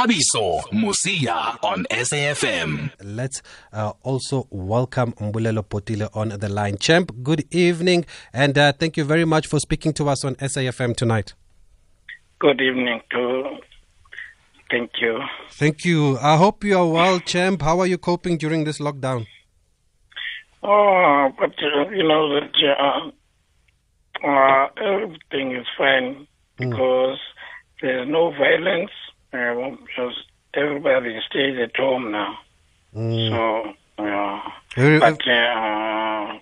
Thabiso Mosia on SAFM. Let's uh, also welcome Mbulelo Botile on the line. Champ, good evening, and uh, thank you very much for speaking to us on SAFM tonight. Good evening to. Thank you. Thank you. I hope you are well, Champ. How are you coping during this lockdown? Oh, but uh, you know that uh, uh, everything is fine because there's no violence. Uh, because everybody stays at home now. So, uh, but uh,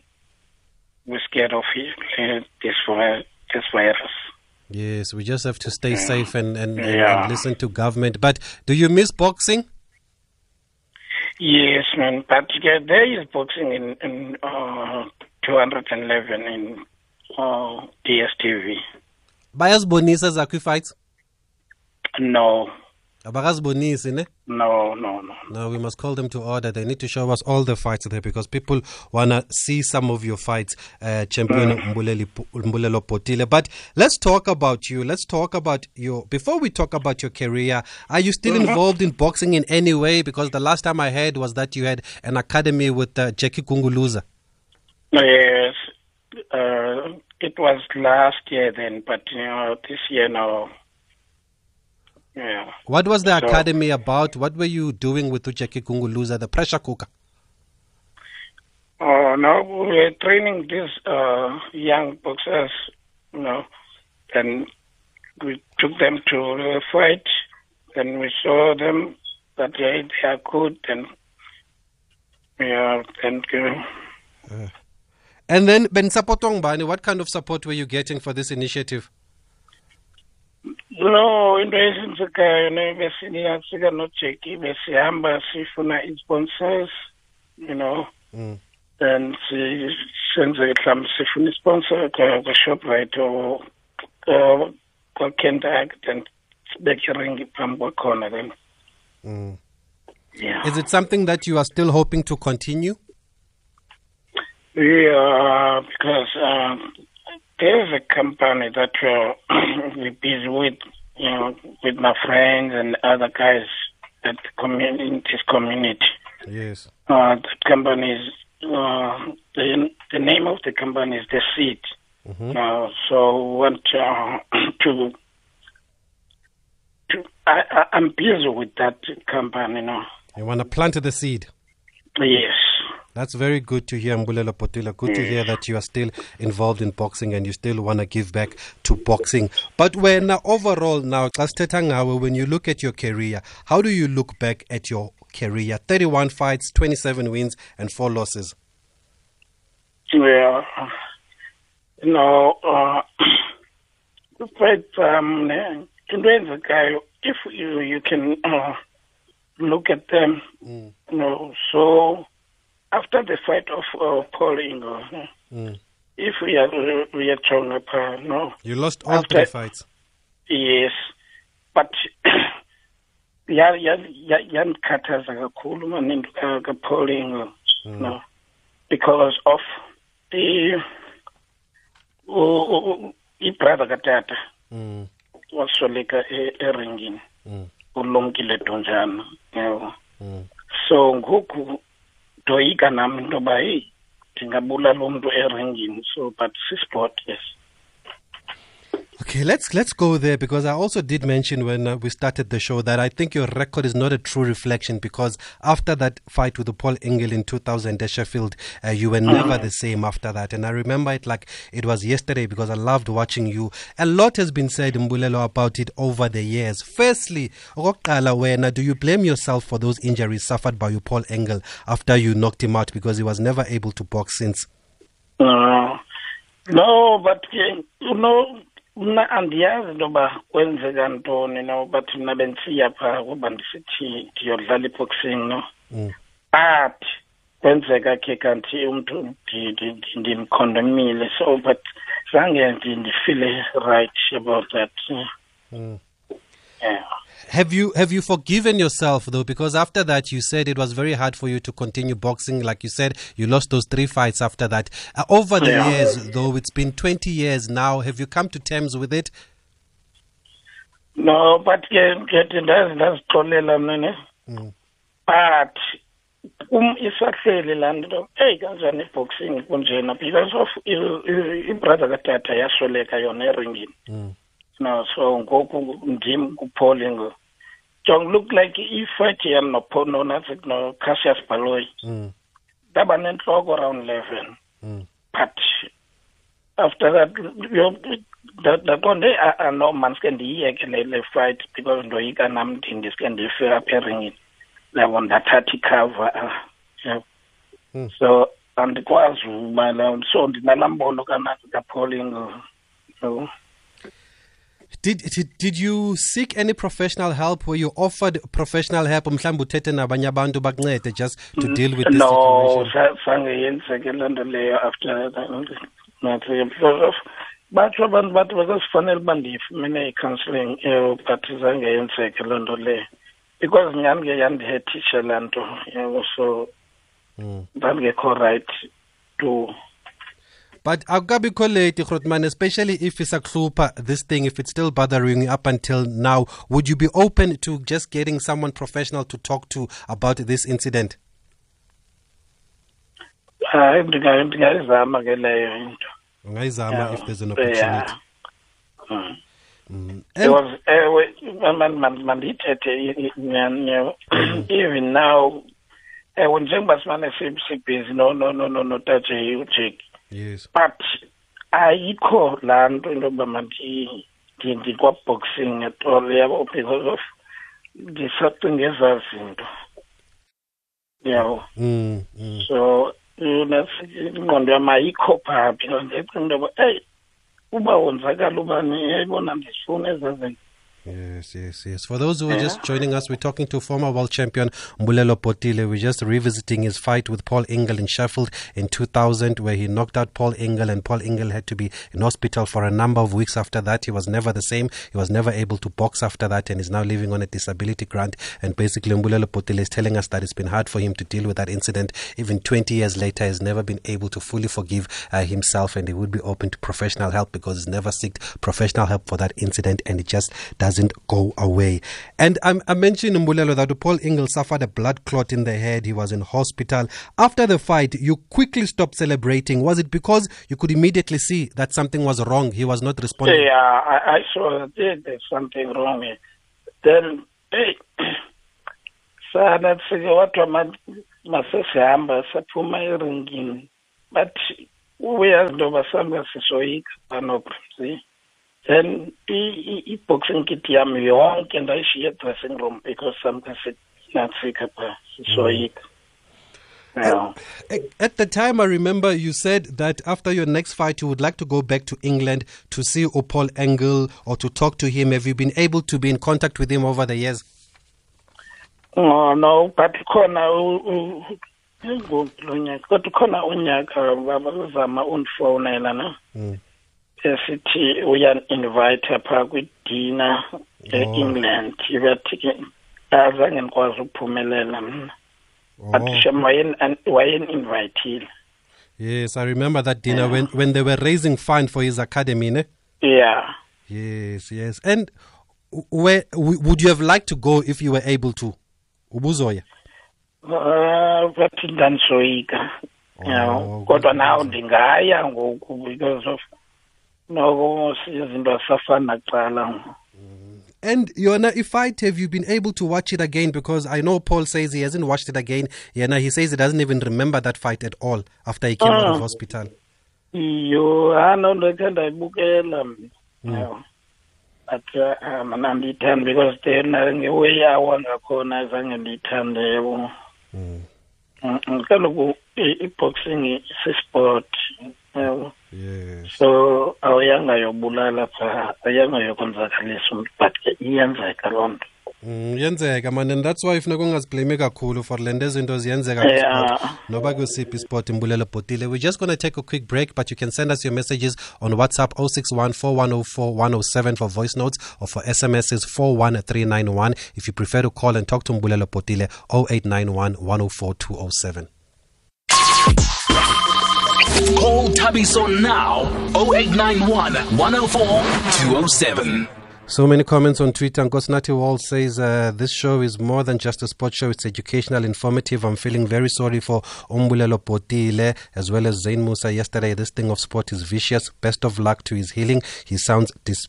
we're scared of it, this vi- this virus. Yes, we just have to stay safe and, and, Yeah. and listen to government. But do you miss boxing? Yes, man. But yeah, there is boxing in in uh, 211 in uh, DSTV. bayazibonisa zakho fights No, abakazibonisi ne? No, no, no. no. We must call them to order. They need to show us all the fights there because people want to see some of your fights uh, champion Mbuleli, mbulelo Botile. But let's talk about you. Let's talk about your before we talk about your career are you still involved in boxing in any way? Because the last time i heard was that you had an academy with uh, jackie Gunguluza. Yes, uh, it was last year then, but you know, this year now. Yeah. what was the So- academy about? What were you doing with jackie Gunguluza the pressure cooker? Oh, now we're training these uh, young boxers, you know, and we took them to the fight, and we saw them that they, they are good, and yeah, and uh, and then ben sapotong bani what kind of support were you getting for this initiative no into ezenzekayo ne besiyafika nojeki besihamba sifuna i-sponsors you know Mm. and si- senze mhlawumbe sifuna isponsor kwa-shoprite or kwa-kentuck then sibeke iringi phambi kwakhona then Mm. yeah Is it something that you are still hoping to continue? Yeah, because um, there's a company that uh, we're busy with, you know, with my friends and other guys at the community, this community. Yes. Uh, the company is, uh, the, the name of the company is The Seed. Uh, so we want uh, to, to I, I, I'm busy with that company, you know. You want to plant the seed. Yes. That's very good to hear, Mbulelo Botile. Good to hear that you are still involved in boxing and you still want to give back to boxing. But when uh, overall now, when you look at your career, how do you look back at your career? 31 fights, 27 wins, and 4 losses. Yeah. No, uh, but um, if you you can uh, look at them, you know, so after the fight of uh, Paul Ingle, Mm. if we are we are talking about no, You lost all After- three fights. yes, but ya ya ya yanikhathaza kakhulu maninto ka ka Paul Ingle, no, because of the u- u- ibrother katata Mm. wasweleka e- eringini Mm. ulumkile donjana yabo Mm. so ngoku ndoyika nam into yoba heyi ndingabulala umntu eringini. So but sisport yes Okay, let's let's go there because I also did mention when uh, we started the show that I think your record is not a true reflection because after that fight with Paul Ingle in 2000 at Sheffield, uh, you were never the same after that. And I remember it like it was yesterday because I loved watching you. A lot has been said, Mbulelo, about it over the years. Firstly, wena, do you blame yourself for those injuries suffered by Paul Ingle, after you knocked him out because he was never able to box since? no no but you know mna andiyazi into yoba kwenzeka ntoni no but mna bendisiya phaa kuba ndisithi ndiyodlala iboxing no Mm. but kwenzeka ke kanti umntu ndi- ndi- ndi- ndimkhondemile so but zange ndi- ndifile right about that Mm. yeah Have you have you forgiven yourself though? Because after that, you said it was very hard for you to continue boxing. Like you said, you lost those three fights after that. Uh, over the Yeah. years, though, it's been twenty years now. Have you come to terms with it? no but ke ngithi ndazi ndazixolela Mm. but um isahleli laa nto eyi kanjani iboxing kunjena because of ibrother katata yasweleka yona eringini Mm. No, so ngoku ndim kupholing. Jong look like ifat yam no no nothing no Cassius Baloyi. Mm. Daba nenhloko around 11. Mm. But after that ndaqonde ah, ah, no mandisike ndiyiyeke le fight because ndoyika nam ndindiske ndife apha eringini labo ndathatha ikhava ah, mm. so andikwazi uba so ndinalaa mbono kanapholing so Did, did did you seek any professional help? Were you offered professional help? Mhlawumbe uthethe nabanye abantu bakuncede just to deal with this no zange yenzeke loo nto leyo after nathi because of batsho abantu bathi basesifanele uba ndiyifumene i-counselling but zange yenzeke loo nto leyo because nyhani ke yandihethishe laa nto so Mm. ndandingekho right to But akukabikho late, Grootman, especially if it's a isakuhlupha this thing, if it's still bothering you up until now, would you be open to just getting someone professional to talk to about this incident? hayi ndinga- ndingayizama ke leyo into Ungayizama if there's an Yeah. opportunity. Mm. Mm. Was ewe mandithethe i- nyani yabo. even now ewe njengoba simane si- sibhizi no no no no no taje ujeki yes. but ayikho laa nto into yoba mandi ndi- ndikwa-boxing at all yabo because of ndisacinga ezaa zinto yabo Mm, mm. so yona si- ingqondo yam ayikho phaa because ndiyacinga into yoba eyi uba wonzakala ubani yayibona ndifuna ezaa zinto Yes, yes, yes. For those who are Yeah. just joining us, we're talking to former world champion Mbulelo Botile. We're just revisiting his fight with Paul Ingle in Sheffield in 2000, where he knocked out Paul Ingle, and Paul Ingle had to be in hospital for a number of weeks after that. He was never the same. He was never able to box after that, and is now living on a disability grant. And basically, Mbulelo Botile is telling us that it's been hard for him to deal with that incident. Even 20 years later, he's never been able to fully forgive uh, himself, and he would be open to professional help because he's never sought professional help for that incident, and it just doesn't go away. And um, I mentioned Mbulelo that Paul Ingle suffered a blood clot in the head. He was in hospital. After the fight, you quickly stopped celebrating. Was it because you could immediately see that something was wrong? He was not responding. Yeah, I, I saw that there's something wrong here. Then, hey, sana sike watu ma- masesihamba saphuma eringini but uyazi into yoba sanga sisoyika see then i-boxing kit yam yonke ndayishiya edressing room because samke sinatsika phaa sisoyika yeah. At the time, I remember you said that after your next fight, you would like to go back to England to see Paul Engel or to talk to him. Have you been able to be in contact with him over the years? No, no, but khona kodwa khona unyaka babazama undifonela no Mm. Esithi uyan-invite phaa kwidina Oh. e-england bathi ke azange ndikwazi ukuphumelela mna but Oh. shem wayen- wayen-invayithile Yes, I remember that dinner Yeah. when, when they were raising fund for his academy. Ne? yeah Yes, yes. And where would you have liked to go if you were able to? Ubuzoya. Uh, bathi ndandisoyika. Oh, kodwa good. nawo ndingaya ngoku because of noko izinto asafani nakuqala And Yona, if fight, have you been able to watch it again? Because I know Paul says he hasn't watched it again. Yana, he says he doesn't even remember that fight at all after he came out of Ah. hospital. iyo hano ndakhe ndayibukela mna but uh, um, andiyithandi because then uh, ngeweyi awa ngakhona zange ndiyithande Mm. Mm, mm, kaloku i- i-boxing sisport yabo Yes. so awuyanga yobulala phaa ayanga yokonzakalisa umntu but ke iyenzeka loo nto. Mm, yenzeka man and that's why ifuneka ungaziblame kakhulu for le nto ezinto ziyenzeka noba kusiphi isport imbulelo Botile we're just going to take a quick break but you can send us your messages on whatsapp 061 4104 107 for voice notes or for smss 41391 if you prefer to call and talk to mbulelo Botile 0891 104 207 Call Thabiso now 0891 104 207. So many comments on Twitter. Nkosnati Wall says, uh, This show is more than just a sports show. It's educational, informative. I'm feeling very sorry for Umbulelo Botile as well as Zain Musa yesterday. This thing of sport is vicious. Best of luck to his healing. He sounds dis-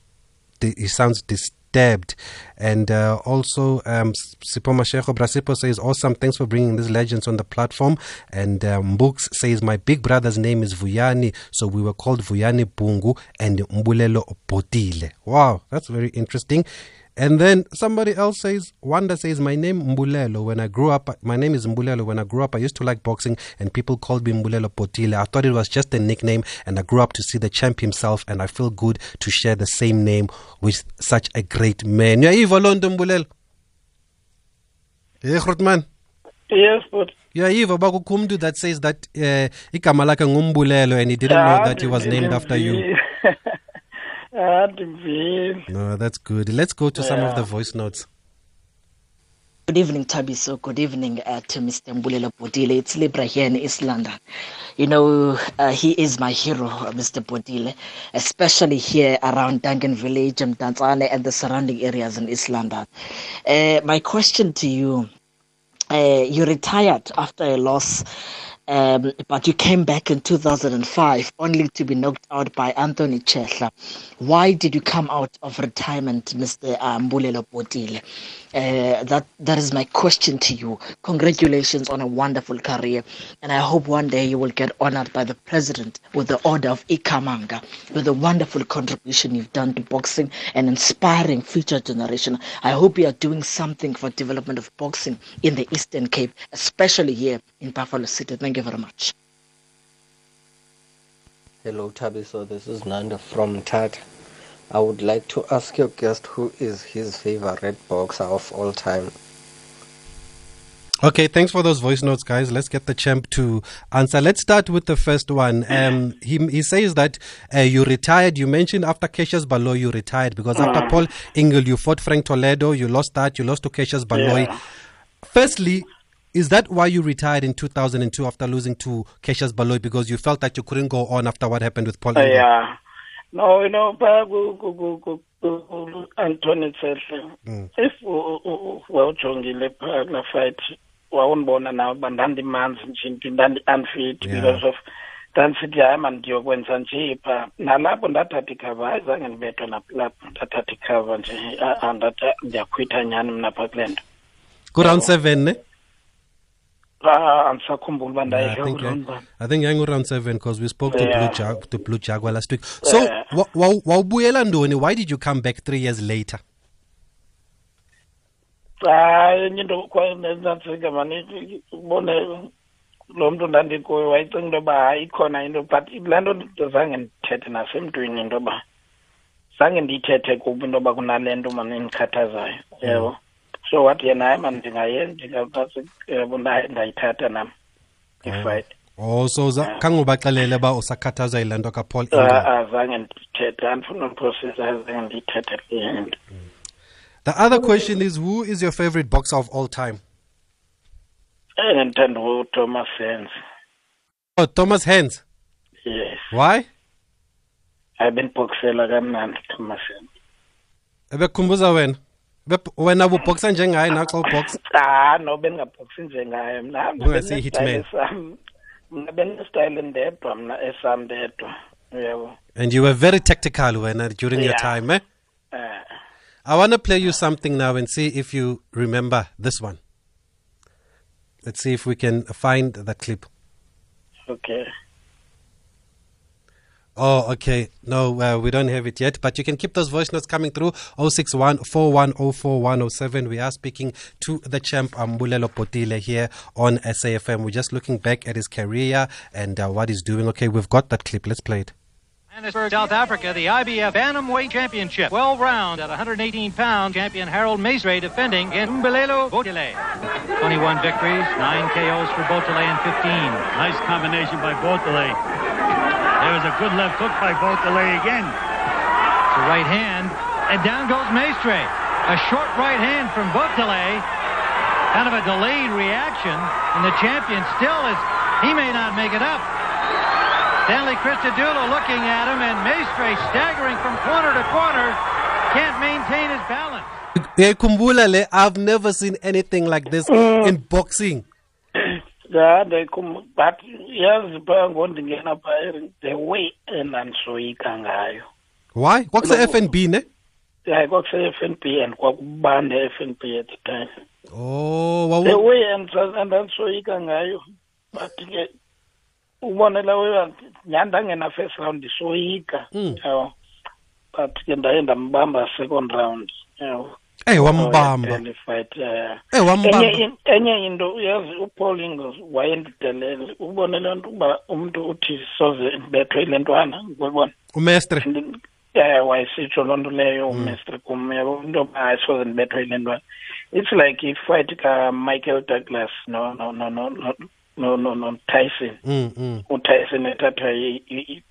he sounds dis- stabbed. And uh, also, um, Sipoma Shekho Brasipo says, Awesome, thanks for bringing these legends on the platform. And um, Books says, My big brother's name is Vuyani, so we were called Vuyani Bungu and Mbulelo Botile. Wow, that's very interesting. And then somebody else says, Wanda says, My name Mbulelo. When I grew up, my name is Mbulelo. When I grew up, I used to like boxing and people called me Mbulelo Botile. I thought it was just a nickname and I grew up to see the champ himself and I feel good to share the same name with such a great man. Yayiva Londo Mbulelo. Hey, Grootman. Yes, but Yayiva bakukumdu that says that uh, igama lakhe ngumbulelo and he didn't know that he was named after you. Andivile. No, that's good. Let's go to some of the voice notes. Good evening, Thabiso. Good evening uh, to Mr. Mbulelo Botile. It's Libra here in East London. You know, uh, he is my hero, uh, Mr. Botile, especially here around Duncan Village, Mdantsane, and the surrounding areas in East London. Uh, my question to you uh, you retired after a loss, um, but you came back in 2005 only to be knocked out by Anthony Tshehla. Why did you come out of retirement, Mr. Mbulelo Botile? Uh, that that is my question to you. Congratulations on a wonderful career, and I hope one day you will get honored by the president with the order of Ikhamanga with the wonderful contribution you've done to boxing and inspiring future generation. I hope you are doing something for development of boxing in the Eastern Cape, especially here in Buffalo City. Thank you very much. Hello, Thabiso. This is Nanda from Tat. I would like to ask your guest who is his favorite boxer of all time. Okay, thanks for those voice notes, guys. Let's get the champ to answer. Let's start with the first one. Um, he, he says that uh, you retired. You mentioned after Cassius Baloyi, you retired because after Paul Ingle, you fought Frank Toledo. You lost that. You lost to Cassius Baloyi. Yeah. Firstly, is that why you retired in 2002 after losing to Cassius Baloyi because you felt that you couldn't go on after what happened with Paul Uh, yeah. No, you know, Anthony Tshehla, if u- u- wawujongile phaa kulaa fight wawundibona nawe uba ndandimanzi nje nto ndandi-unfit because of ndandisithi hayi man ndiyokwenza nje phaa nalapho ndathatha ikhava hayi zange ndibethwe napilapho ndathatha ikhava nje a- a- ndathi ndiyakhwitha nyhani mna phaa kule nto. Ku-round seven, ne? Ah, andisakhumbuli uba I ndayidla think kuloo I, nto. I think yangu round seven because we spoke to Yeah. Blue Jag to Blue Jaguar last week. So Yeah. wa- wa- wawubuyela ntoni? Why did you come back three years later? hayi enye into kwanantsika mani ubone lo mntu ndandikuye wayicinga into yoba hayi ikhona into but le nto zange ndithethe nasemntwini into yoba zange ndiyithethe kubi into yoba kunale nto mani indikhathazayo yebo so wathi yena hayi mani ndingayenza ndingakwazi yebo nda- ndayithatha nam ifight Oh, so za- khange ubaxelele uba usakhathazwa yile nto kaPaul Ah, Ingle. ah, zange ndithethe andifuna uprocessa zange ndiyithethe le nto The other question is who is your favorite boxer of all time? Eh, ndithanda uthomas sense Oh, Thomas Hearns. yes Why? hayi bendiboksela kamnandi thomas sense Ebekukhumbuza wena. Wena ububoxa njengaye naxa uboxa. cha no bendingabhoksi njengaye mna mna Ungasi benestyle hitman. esam mna benestyle ndedwa mna esam ndedwa yebo And you were very tactical wena during your time, eh? eh I want to play you something now and see if you remember this one. Let's see if we can find the clip. okay Oh, okay. No, uh, we don't have it yet, but you can keep those voice notes coming through 061 4104 We are speaking to the champ Ambulelo Botile here on SAFM. We're just looking back at his career and uh, what he's doing. Okay, we've got that clip. Let's play it. Johannesburg, South Africa, the IBF Bantamweight Championship. 12 round at 118 pounds. Champion Harold Mestre defending against Mbulelo Botile. 21 victories, 9 KOs for Botile and 15. Nice combination by Botile. There was a good left hook by Botile again. The right hand, and down goes Mestre. A short right hand from Botile. Kind of a delayed reaction, and the champion still is, he may not make it up. Stanley Christodoulou looking at him, and Mestre staggering from corner to corner. can't maintain his balance. uyayikhumbula le i've never seen anything like this uh. in boxing ya ndiyayikhum- but yazi phaa ngondingena phaa the way endandisoyika ngayo. Why? Kwakuse-f n b ne? Yayi kwakuse-f n b and kwakubanda e-f n b at the time. Oh the wawu- way endisa- endandisoyika ngayo but ke ubonela weya nyhani ndangena first round ndisoyika Mm. yawo but ke ndaye ndambamba second round yawo Eh, oh, ewambamba eh, enye into uyazi upaul ingos wayendidelele ubone le nto uba umntu uthi soze ndibethwe ile ntwana ngoyibona umestre. Eh wayesitsho loo nto leyo mm. umestre kum yabo into yoba ayisoze ndibethwe ile ntwana. It's like ifight kamichael douglas no no no no no no no tyson. Mm, mm. utyson ethathwa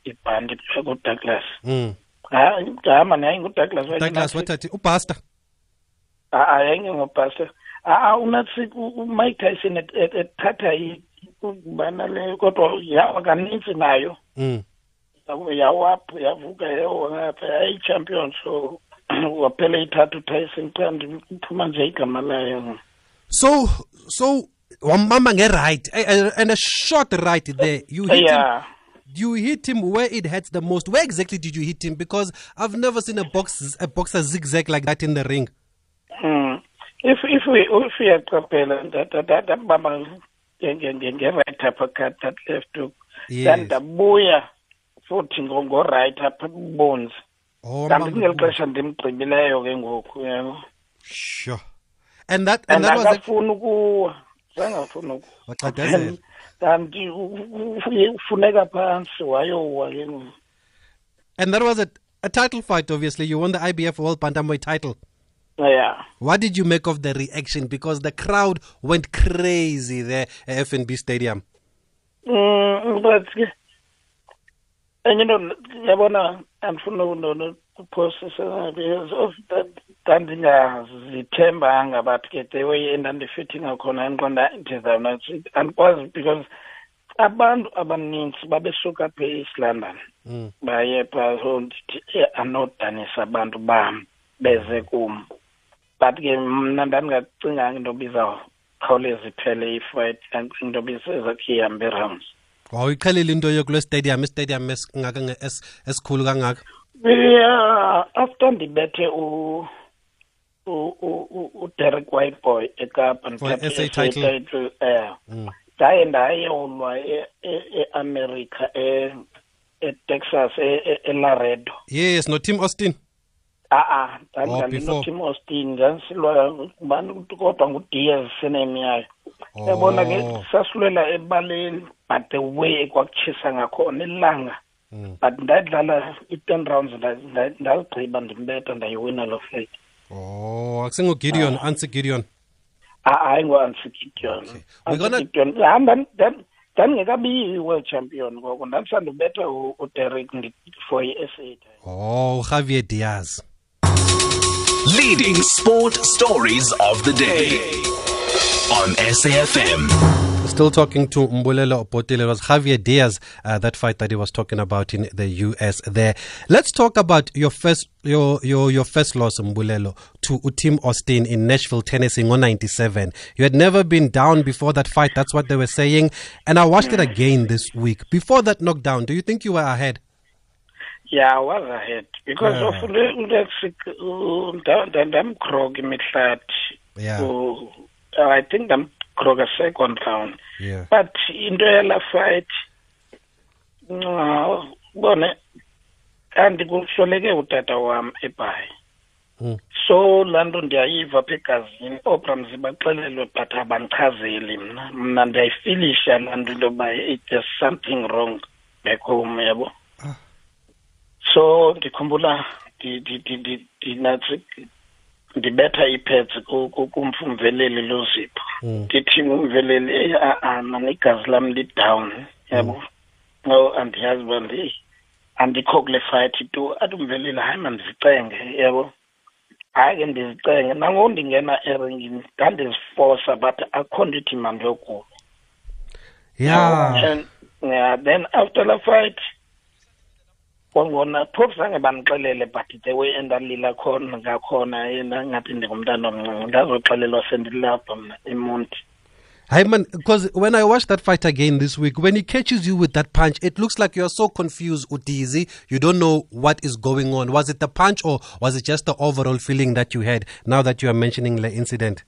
ibhanti kuthiwa kudouglas mm. hamba naye ngudouglas douglas wathathi ubuster hayi a unathi umike tyson et- et- ethatha ubana leyo kodwa mm. yawa kaninzi nayo yawapho yavuka yayi-champion so waphela ithatha utyson xa ndiphuma nje igama layo so so wambamba nge-right and a short right there. You hit him you hit him where it hurts the most. Where exactly did you hit him? Because i've never seen a box a boxer zigzag like that in the ring Mm. If if we if uyaqaphela that that ndambamba nge-right upper cut that left hook Yes. then ndabuya futhi ngo- ngo-right apha oh kanti mama. ngeli xesha ndimgqibileyo ke ngoku yabo sure. And that and and that was akafuni ukuwa zangafuni ukuwa. Wacadazela kanti ufuneka phantsi wayowa ke ngoku. And that was a, a title fight obviously. You won the ibf world bantamweight title yeah. What did you make of the reaction? Because the crowd went crazy there at fnb stadium. Mm, but ke enye into yabona andifuna ukuphosisa because of that ndandingazithembanga but ke the way endandifitting ngakhona enqonda ndizawuna andikwazi because abantu abanintsi babesuka pha east london mm. baye phaa so ndithi "Eh, anodanisa abantu bam beze kum but ke mna ndandingacinganga into biza khawuleza iphele ifight into bizezakhe ihambe rounds wawuyiqhelile into yokule stadium istadium esingaka esikhulu kangaka? Ya after ndibethe u uDerek Whiteboy ekapa title. um ndaye ndayolwa eamerika e, e eTexas e eLaredo yes no Tim Austin? A-a Oh, before. ndandinotim austin ndandisilwa ngubani kodwa ngudiaz sename yayo yabona ke Oh. sasilwela ebaleni but the way ekwakutshisa ngakhona ilanga. Mm. but ndadlala i-ten rounds nda- nda- ndaligqiba ndimbetha ndayiwina lo fight oh akusengugideon ansi gideon. Hayi ngo-ansigideon We're gonna- Ansigideon hamba ndandingekabi i-world champion ngoko ndandisandubetha u- uderek ndi- for i-s a. Oh javier diaz. Leading sport stories of the day on SAFM. Still talking to Mbulelo Opotile. It was Javier Diaz, uh, that fight that he was talking about in the US there. Let's talk about your first, your, your, your first loss, Mbulelo, to Utim Austin in Nashville, Tennessee in 97. You had never been down before that fight. That's what they were saying. And I watched it again this week. Before that knockdown, do you think you were ahead? Yeah i was ahead because Yeah. of ule- ule sick- u- nda- nda- ndamgroga imihlathi Yeah. U- i think ndamgroga second round Yeah. but into yala fight nca, ubone kanti kuhloleke utata wam ebhayi Mm. so laa nto ndiyayiva apha egazini oobramzi baxelelwe but abandichazeli mna mna ndiyayifilisha laa nto into yoba "Hey, there's something wrong back home yabo so ndikhumbula ndi- ndi- ndi- ndi- ndinathi ndibetha ipads ku- ku- kumfumveleli lozipho. Mm. ndithi umveleli eyi a-a mani igazi lam lidown yabo? No andiyazi uba ndi andikho kule fight tu athi umveleli hayi mandizicenge yabo? Hayi ke ndizicenge. Nangoku ndingena eringini ndandizifosa but akho nto ithi mandiyokulwa Yeah. then after the fight kwangona phofu zange bandixelele but the way endalila khona ngakhona yena ngathi ndingumntana omncinci ndazoxelelwa sendilapha mna emonti Hey man, because when I watched that fight again this week, when he catches you with that punch, it looks like you're so confused, Utizi. You don't know what is going on. Was it the punch or was it just the overall feeling that you had now that you are mentioning the incident?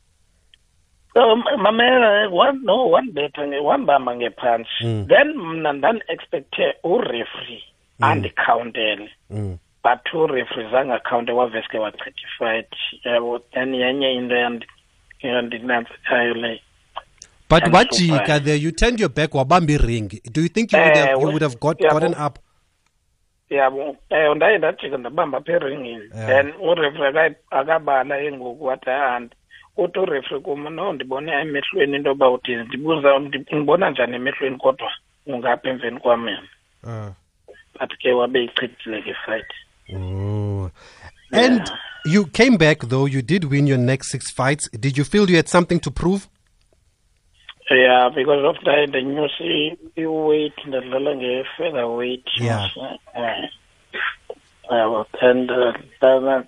um mamela one no one better wambamba ngephansi Mm. then mna ndan-expecthe ureferee andikhawuntele Mm. but ureferee zange akhawunte waveske wachitha yabo then yenye into yandi- yandinantsikayo leyo But wajika there, you turned your back, wabamba iringi Do you think you would have, you Eh, would have got, gotten up? yabo ewe ndaye ndajika ndabamba apha eringini then ureferee akabala engoku wathi ahanti uthi ureferee kum no ndibone emehlweni into yoba uthini ndibuza ndibona njani emehlweni kodwa ungapha emveni kwam yena but ke wabe ichithile ke fight oh. And you came back though, you did win your next six fights. Did you feel you had something to prove? yeah because of that ndenyusa i- i-weight ndadlala nge-featherweight Yeah. Eh, yabo and uh,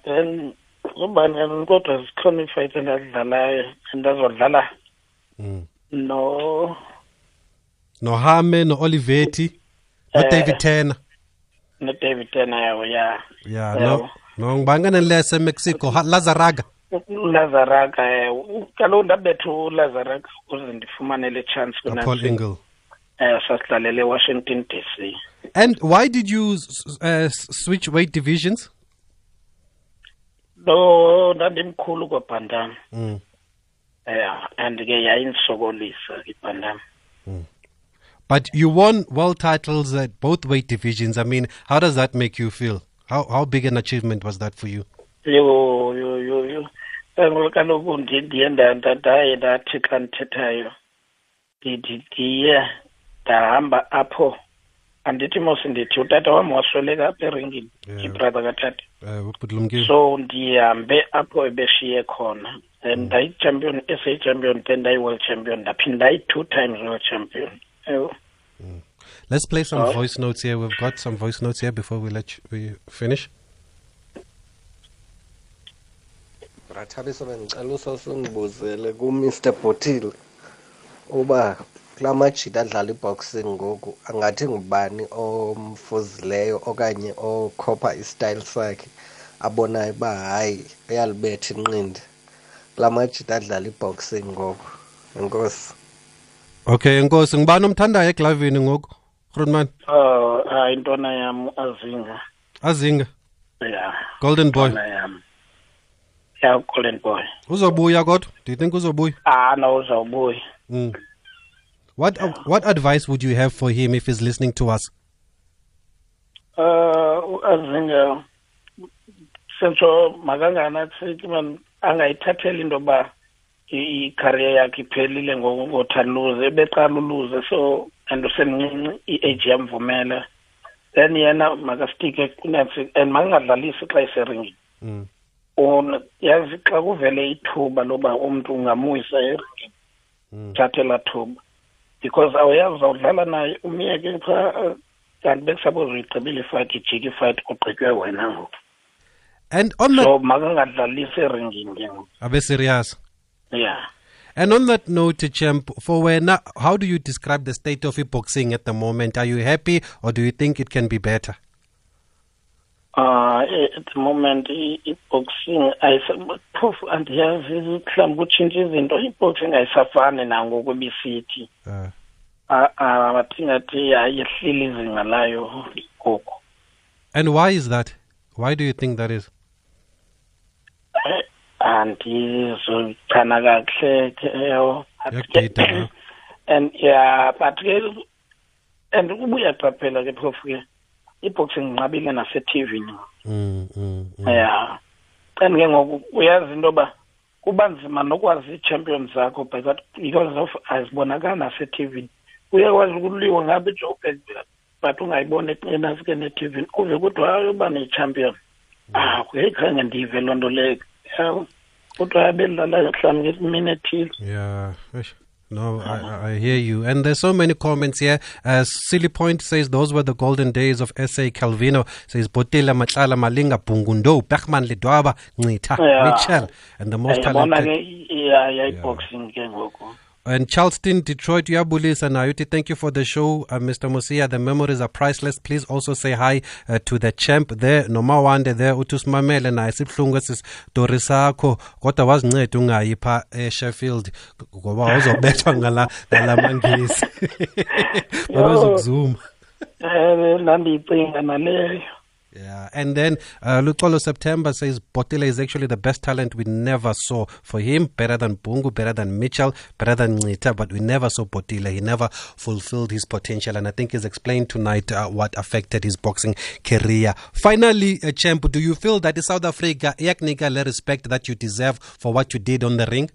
then- kaloku kodwa zikhona iifight endazidlalayo endazodlala Mm. no No Hame, no Olivetti, no Eh. David Tanner. Nodavid tena yawo ya Yeah. no. No, ngibangana lese Mexico, Lazaraga. ulazaraka um kaloku ndabetha ulazaraga ukuze ndifumane le chance. Paul Engel. eh sasidlalele ewashington d c And why did you uh, switch weight divisions? no ndandimkhulu kwabhandam Mm. yeah and ke yayindisokolisa ibhandam But you won world titles at both weight divisions. I mean, how does that make you feel? How how big an achievement was that for you? yo yo yo yo Kaloku- kaloku ndi- ndiye nda- nda- ndaye ndathi xa ndithethayo ndiye ndahamba apho andithi mos ndithi utata wam wasweleka apha eringini ibrother katata eh, Budlumgil. so ndihambe apho ebeshiye khona then mm. ndayi-champion SA champion then ndayi-world champion ndaphinda ndayi-two times world champion Ewo. Let's play some Oh. voice notes here. We've got some voice notes here before we let you, we finish. Rathabiso bendicela usosundibuzele ku-Mr Botile uba kulaa majita adlala iboxing ngoku angathi ngubani omfuzileyo okanye okhopha istyle sakhe abonayo uba hayi uyalibetha inqindi kulaa majita adlala iboxing ngoku enkosi Okay, Nkosi, ngibani omthandayo eglavini ngoku? runman Oh, hayi intwana yam azinga Azinga, ya Golden Boy. yam ya golden boy Uzobuya kodwa? Do you think uzobuya? ah no uzawubuya Mm. What what advice would you have for him if he's listening to us? uh azinga sentsho makanganathi man angayithatheli into yoba i-career yakhe iphelile ngo- ngothi aluze ebeqala uluze so and usemncinci i-age yamvumela then yena makastike kunansi and makangadlalisi xa iseringini Mm. Yazi xa kuvele ithuba loba umntu ungamuyisa eringini Mm. thathe laa thuba because awuyazi uzawudlala naye umyeke phaa kanti bekusaboze uyigqibile ifight ijike ifight kugqitywe wena ngoku And on so makangadlalisi eringini ke ngoku Abe serious. Yeah And on that note, champ, for when how do you describe the state of boxing at the moment? Are you happy or do you think it can be better? uh at the moment i- i-boxing phofu andiyazi mhlawumbi kutshintsha izinto i-boxing ayisafani nangoku ibisithi Uh, abathi ngathi ayehlile izinga layo ngoku and why is that? Why do you think that is? Eh, andizochana kakuhle ke eyo Yakudida, no? and yeah but ke and uba uyaqaphela ke phofu ke i-boxing nqabile nase-tvini Mm, mm, mm. ya. And ke ngoku uyazi into yoba kuba nzima nokwazi ii-champion zakho because because of azibonakali nase-tvini uyakwazi ukuliwa ngabe ijobek but ungayiboni enasike ne-tvini kuve kuthiwa ayoba ne-champion. Ah kuye khange ndive loo nto leyo. Ya kuthiwa abedlala mhlawumbi ngemini ethile Yeah. No, I, I hear you. And there's so many comments here. Uh, Silly Point says those were the golden days of SA Calvino. Says Botile Matlala Malinga Pungundo, Beckman Ledwaba, Ncita, Yeah. Mitchell. And the most talented. yayi-boxing ke ngoku And Charleston, Detroit, Yabulisa Nayuti, thank you for the show. Uh, Mr. Mosia, the memories are priceless. Please also say hi uh, to the champ there, Noma Wande there, Utus Mamele na isibuhlungu sis Dorisakho. Kodwa wazinceda ungayipha eSheffield ngoba uzobethwa ngala ngala mangisi. Babezokuzuma. um ndandiyicinga naleyo Yeah, and then uh, Lukolo September says Botile is actually the best talent we never saw. For him, better than Bungu, better than Mitchell, better than Ncita, but we never saw Botile. He never fulfilled his potential, and I think he's explained tonight uh, what affected his boxing career. Finally, uh, Champ, do you feel that South Africa, yaknika le respect that you deserve for what you did on the ring?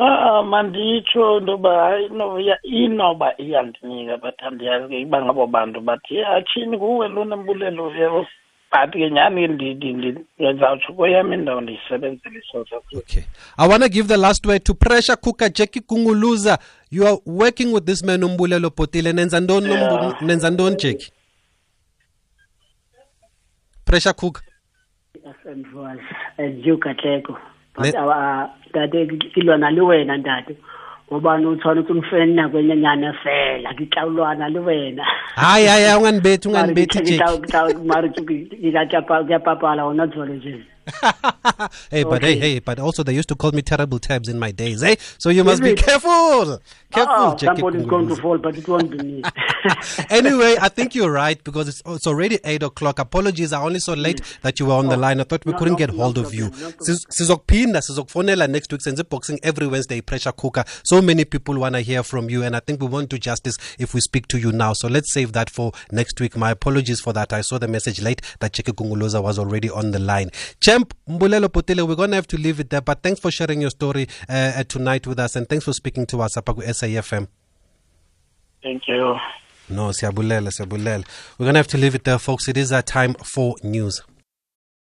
Ah manditsho into yoba hayi no ya- inoba iyandinika but andiyazi ke iba ngabo bantu but ye atshini kuwe lona mbulelo yebo but ke nyhani ndi- ndi- ndi- ndizawutsho kweyam indawo ndiyisebenzele iSouth Africa Okay. I want to give the last word to pressure cooker Jackie Kunguluza. You are working with this man Umbulelo Potile. Nenza ntoni nombu- nenza ntoni Jackie? Pressure cook. Sandvoas Joe Katlego Ne- but awa tate ke lwana le wena ntate gobane o tshwanetse o mfeng nako e nyenyane fela ke tla lwana le wena Hayi hayi hayi, unganibethi Mare unganibethi ke- ke Jackie. tla- ke tla- mare ke ke tla tjapa- ke a papala gona jwale je hey, but hey, hey, but also they used to call me terrible tabs in my days, eh? So you must Is be it? careful. Careful, Oh, somebody's going to fall but it won't be me anyway, I think you're right because it's, it's already eight o'clock. Apologies, I only so late that you were on the line. I thought we No, couldn't no, get no hold of you. no problem. Siz- Sizokuphinda, sizokufonela next week. Senze boxing every Wednesday. Pressure cooker. So many people want to hear from you, and I think we won't do justice if we speak to you now. So let's save that for next week. My apologies for that. I saw the message late that Cheke Gunguluza was already on the line. Champ Mbulelo Botile, we're gonna have to leave it there. But thanks for sharing your story uh, uh, tonight with us, and thanks for speaking to us. Apaku SAFM. thank you No, siyabulela, siyabulela. We're going to have to leave it there, folks. It is our time for news.